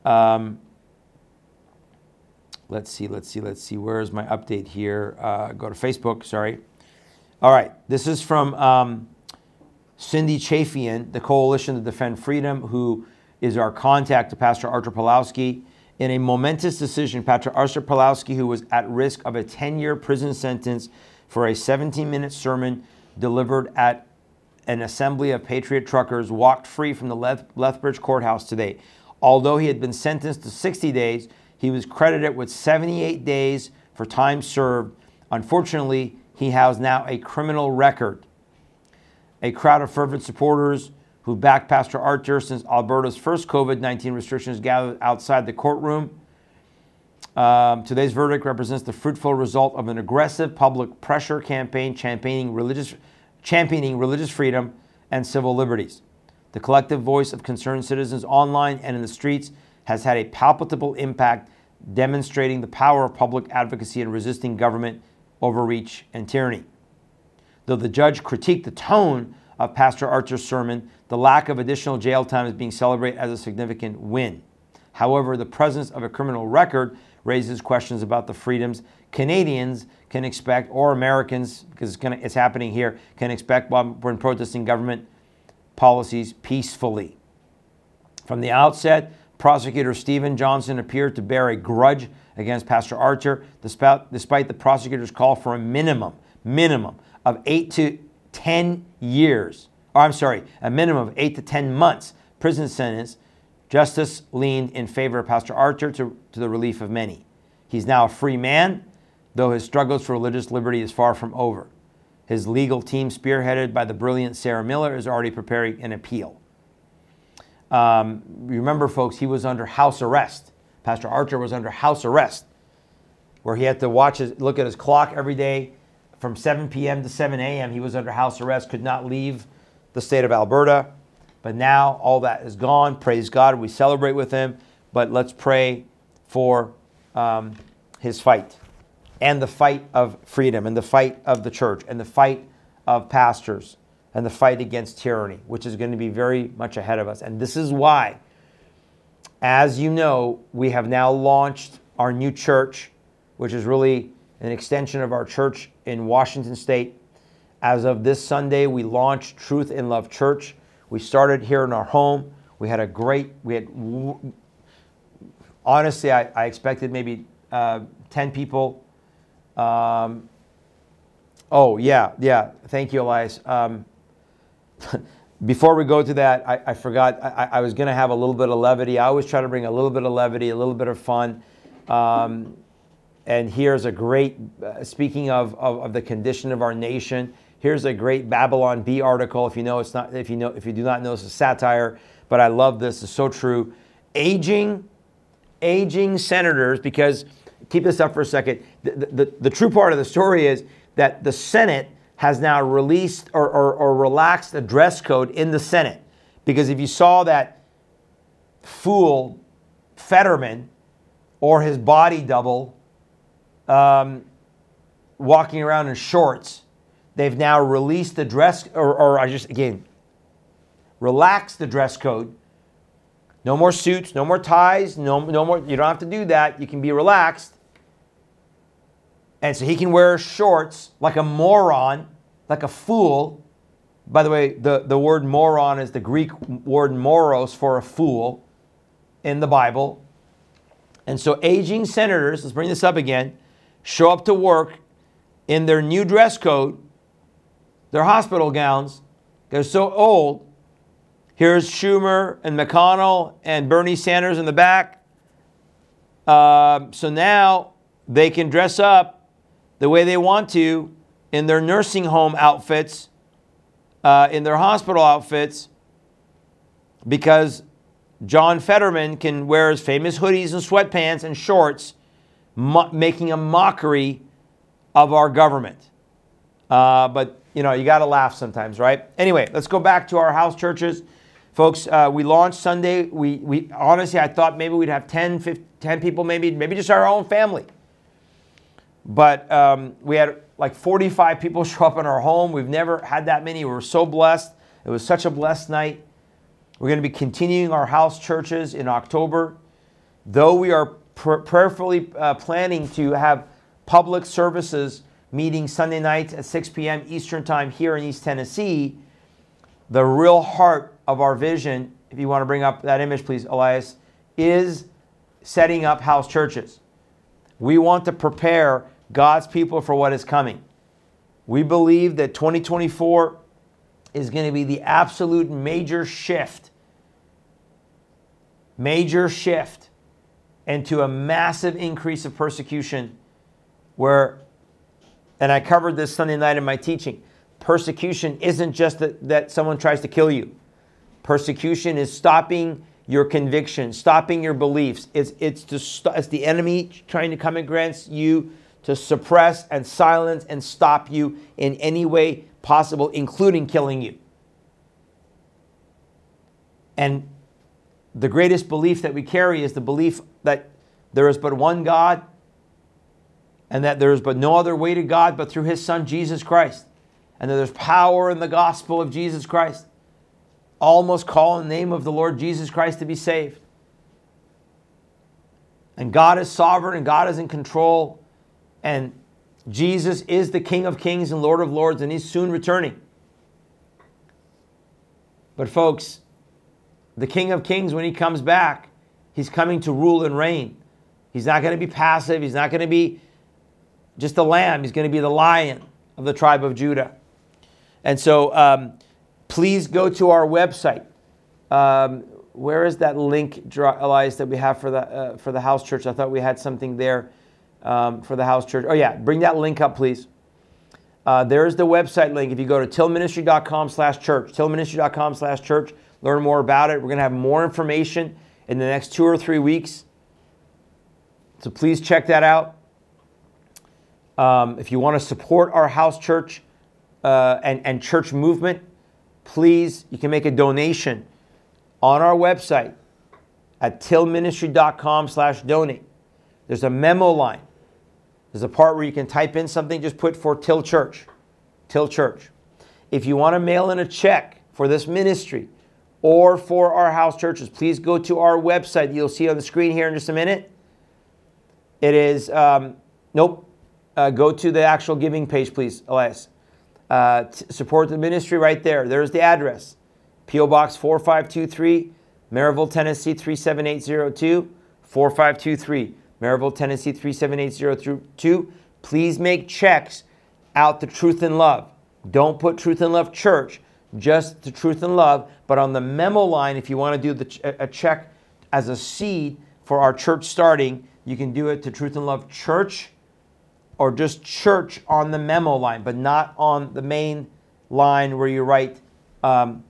A: Um, let's see, let's see, let's see. Where is my update here? Uh, go to Facebook, sorry. All right, this is from um, Cindy Chafian, the Coalition to Defend Freedom, who is our contact to Pastor Artur Pawlowski. In a momentous decision, Pastor Artur Pawlowski, who was at risk of a 10 year prison sentence for a 17 minute sermon delivered at an assembly of Patriot truckers, walked free from the Leth- Lethbridge courthouse today. Although he had been sentenced to 60 days, he was credited with 78 days for time served. Unfortunately, he has now a criminal record. A crowd of fervent supporters who backed Pastor Artur since Alberta's first COVID 19 restrictions gathered outside the courtroom. Um, today's verdict represents the fruitful result of an aggressive public pressure campaign championing religious, championing religious freedom and civil liberties. The collective voice of concerned citizens online and in the streets has had a palpable impact demonstrating the power of public advocacy in resisting government overreach and tyranny. Though the judge critiqued the tone of Pastor Artur's sermon, the lack of additional jail time is being celebrated as a significant win. However, the presence of a criminal record raises questions about the freedoms Canadians can expect, or Americans, because it's, gonna, it's happening here, can expect when protesting government policies peacefully. From the outset, Prosecutor Stephen Johnson appeared to bear a grudge against Pastor Artur, despite, the prosecutor's call for a minimum, minimum of eight to 10 years, or I'm sorry, a minimum of eight to 10 months prison sentence. Justice leaned in favor of Pastor Artur to, to the relief of many. He's now a free man, though his struggles for religious liberty is far from over. His legal team, spearheaded by the brilliant Sarah Miller, is already preparing an appeal. Um, remember, folks, he was under house arrest. Pastor Artur was under house arrest, where he had to watch his, look at his clock every day from 7 p.m. to 7 a.m. He was under house arrest, could not leave the state of Alberta. But now all that is gone. Praise God. We celebrate with him. But let's pray for um, his fight and the fight of freedom and the fight of the church and the fight of pastors and the fight against tyranny, which is going to be very much ahead of us. And this is why, as you know, we have now launched our new church, which is really an extension of our church in Washington State. As of this Sunday, we launched Truth in Love Church. We started here in our home. We had a great, we had, honestly, I, I expected maybe uh, 10 people. Um, oh, yeah, yeah. Thank you, Elias. Um, (laughs) before we go to that, I, I forgot, I, I was going to have a little bit of levity. I always try to bring a little bit of levity, a little bit of fun. Um, and here's a great, uh, speaking of, of, of, the condition of our nation, here's a great Babylon Bee article. If you know it's not, if you know, if you do not know, it's a satire but I love this. It's so true. Aging, aging senators, because keep this up for a second. The, the, the true part of the story is that the Senate has now released or, or, or relaxed the dress code in the Senate. Because if you saw that fool Fetterman or his body double um, walking around in shorts, they've now released the dress, or, or I just, again, relax the dress code. No more suits, no more ties, no, no more, you don't have to do that. You can be relaxed. And so he can wear shorts like a moron, like a fool. By the way, the, the word moron is the Greek word moros for a fool in the Bible. And so aging senators, let's bring this up again, show up to work in their new dress code, their hospital gowns. They're so old. Here's Schumer and McConnell and Bernie Sanders in the back. Uh, so now they can dress up the way they want to in their nursing home outfits, uh, in their hospital outfits, because John Fetterman can wear his famous hoodies and sweatpants and shorts, mo- making a mockery of our government. Uh, but, you know, you got to laugh sometimes, right? Anyway, let's go back to our house churches. Folks, uh, we launched Sunday. We, we honestly, I thought maybe we'd have 10, 15, 10 people, maybe, maybe just our own family. But um, we had like 45 people (laughs) show up in our home. We've never had that many. We were so blessed. It was such a blessed night. We're going to be continuing our house churches in October. Though we are pr- prayerfully uh, planning to have public services meeting Sunday nights at 6 p.m. Eastern Time here in East Tennessee, the real heart of our vision, if you want to bring up that image, please, Elias, is setting up house churches. We want to prepare God's people for what is coming. We believe that 2024 is going to be the absolute major shift, major shift into a massive increase of persecution where, and I covered this Sunday night in my teaching, persecution isn't just that, that someone tries to kill you. Persecution is stopping your conviction, stopping your beliefs. It's, it's, to st- it's the enemy trying to come against you to suppress and silence and stop you in any way possible, including killing you. And the greatest belief that we carry is the belief that there is but one God and that there is but no other way to God but through his Son, Jesus Christ. And that there's power in the gospel of Jesus Christ. All must call in the name of the Lord Jesus Christ to be saved. And God is sovereign and God is in control. And Jesus is the King of kings and Lord of lords, and he's soon returning. But, folks, the King of kings, when he comes back, he's coming to rule and reign. He's not going to be passive, he's not going to be just a lamb, he's going to be the lion of the tribe of Judah. And so, um, please go to our website. Um, where is that link, Elias, that we have for the, uh, for the house church? I thought we had something there um, for the house church. Oh, yeah, bring that link up, please. Uh, there's the website link. If you go to tilministry.com slash church, tilministry.com slash church, learn more about it. We're going to have more information in the next two or three weeks. So please check that out. Um, if you want to support our house church uh, and, and church movement, please, you can make a donation on our website at tilministry.com slash donate. There's a memo line. There's a part where you can type in something, just put for Till Church. Till Church. If you want to mail in a check for this ministry or for our house churches, please go to our website. You'll see on the screen here in just a minute. It is, um, nope, uh, go to the actual giving page, please, Elias. Uh, support the ministry right there. There's the address P.O. Box 4523, Maryville, Tennessee 37802, 4523. Maryville, Tennessee 37802. Please make checks out to Truth in Love. Don't put Truth in Love Church, just to Truth in Love. But on the memo line, if you want to do the, a check as a seed for our church starting, you can do it to Truth in Love Church or just church on the memo line, but not on the main line where you write um,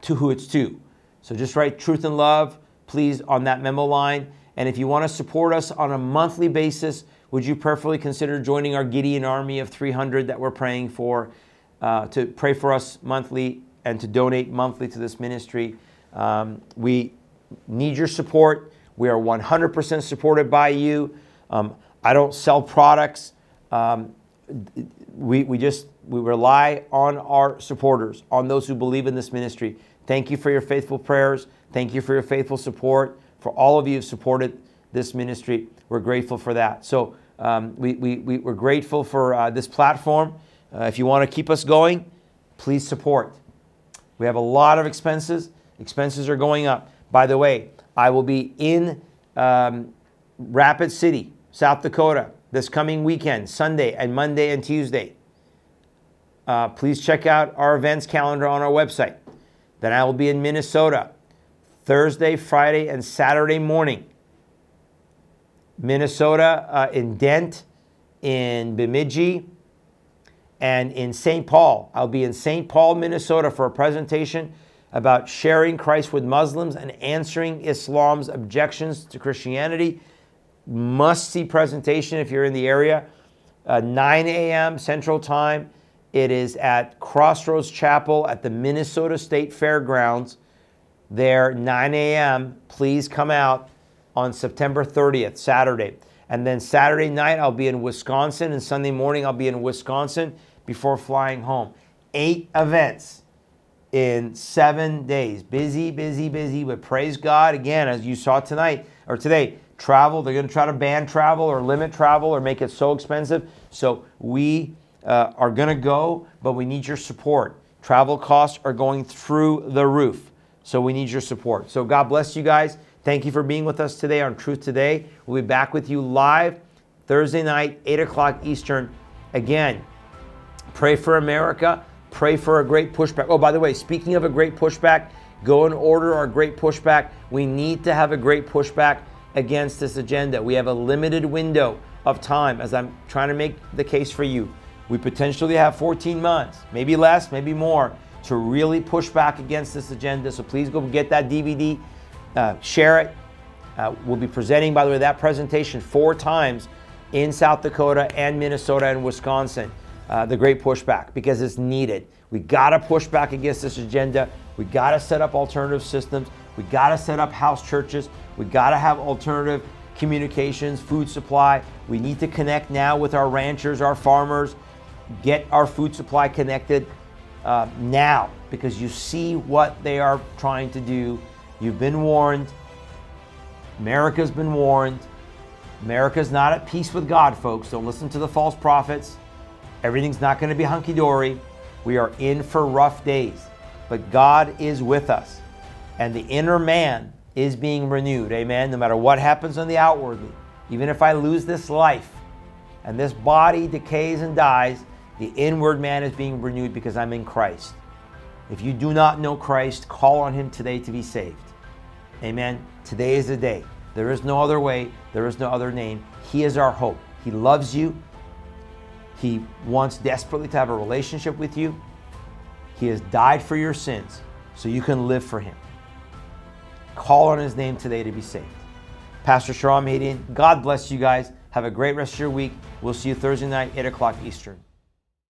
A: to who it's to. So just write truth in love, please, on that memo line. And if you want to support us on a monthly basis, would you prayerfully consider joining our Gideon army of 300 that we're praying for, uh, to pray for us monthly and to donate monthly to this ministry? Um, we need your support. We are 100% supported by you. Um, I don't sell products. Um, we, we just we rely on our supporters, on those who believe in this ministry. Thank you for your faithful prayers. Thank you for your faithful support. For all of you who supported this ministry, we're grateful for that. So um, we, we, we, are grateful for uh, this platform. Uh, if you want to keep us going, please support. We have a lot of expenses. Expenses are going up. By the way, I will be in um, Rapid City, South Dakota, this coming weekend, Sunday and Monday and Tuesday. Uh, please check out our events calendar on our website. Then I will be in Minnesota Thursday, Friday, and Saturday morning. Minnesota uh, in Dent, in Bemidji, and in St. Paul. I'll be in St. Paul, Minnesota for a presentation about sharing Christ with Muslims and answering Islam's objections to Christianity. Must see presentation if you're in the area. Uh, 9 a.m. Central Time. It is at Crossroads Chapel at the Minnesota State Fairgrounds. There, 9 a.m. Please come out on September 30th, Saturday. And then Saturday night, I'll be in Wisconsin, and Sunday morning, I'll be in Wisconsin before flying home. Eight events in seven days. Busy, busy, busy, but praise God. Again, as you saw tonight or today, travel, they're going to try to ban travel or limit travel or make it so expensive. So we uh, are going to go, but we need your support. Travel costs are going through the roof. So we need your support. So God bless you guys. Thank you for being with us today on Truth Today. We'll be back with you live Thursday night, 8 o'clock Eastern. Again, pray for America. Pray for a great pushback. Oh, by the way, speaking of a great pushback, go and order our great pushback. We need to have a great pushback against this agenda. We have a limited window of time as I'm trying to make the case for you. We potentially have 14 months, maybe less, maybe more, to really push back against this agenda. So please go get that DVD, uh, share it. Uh, we'll be presenting, by the way, that presentation four times in South Dakota and Minnesota and Wisconsin. Uh, the great pushback because it's needed. We got to push back against this agenda. We got to set up alternative systems. We got to set up house churches. We got to have alternative communications, food supply. We need to connect now with our ranchers, our farmers, get our food supply connected uh, now because you see what they are trying to do. You've been warned. America's been warned. America's not at peace with God, folks. Don't listen to the false prophets. Everything's not going to be hunky dory. We are in for rough days, but God is with us. And the inner man is being renewed. Amen. No matter what happens on the outwardly, even if I lose this life and this body decays and dies, the inward man is being renewed because I'm in Christ. If you do not know Christ, call on him today to be saved. Amen. Today is the day. There is no other way, there is no other name. He is our hope. He loves you. He wants desperately to have a relationship with you. He has died for your sins so you can live for Him. Call on His name today to be saved. Pastor Shahram Hadian, God bless you guys. Have a great rest of your week. We'll see you Thursday night, 8 o'clock Eastern.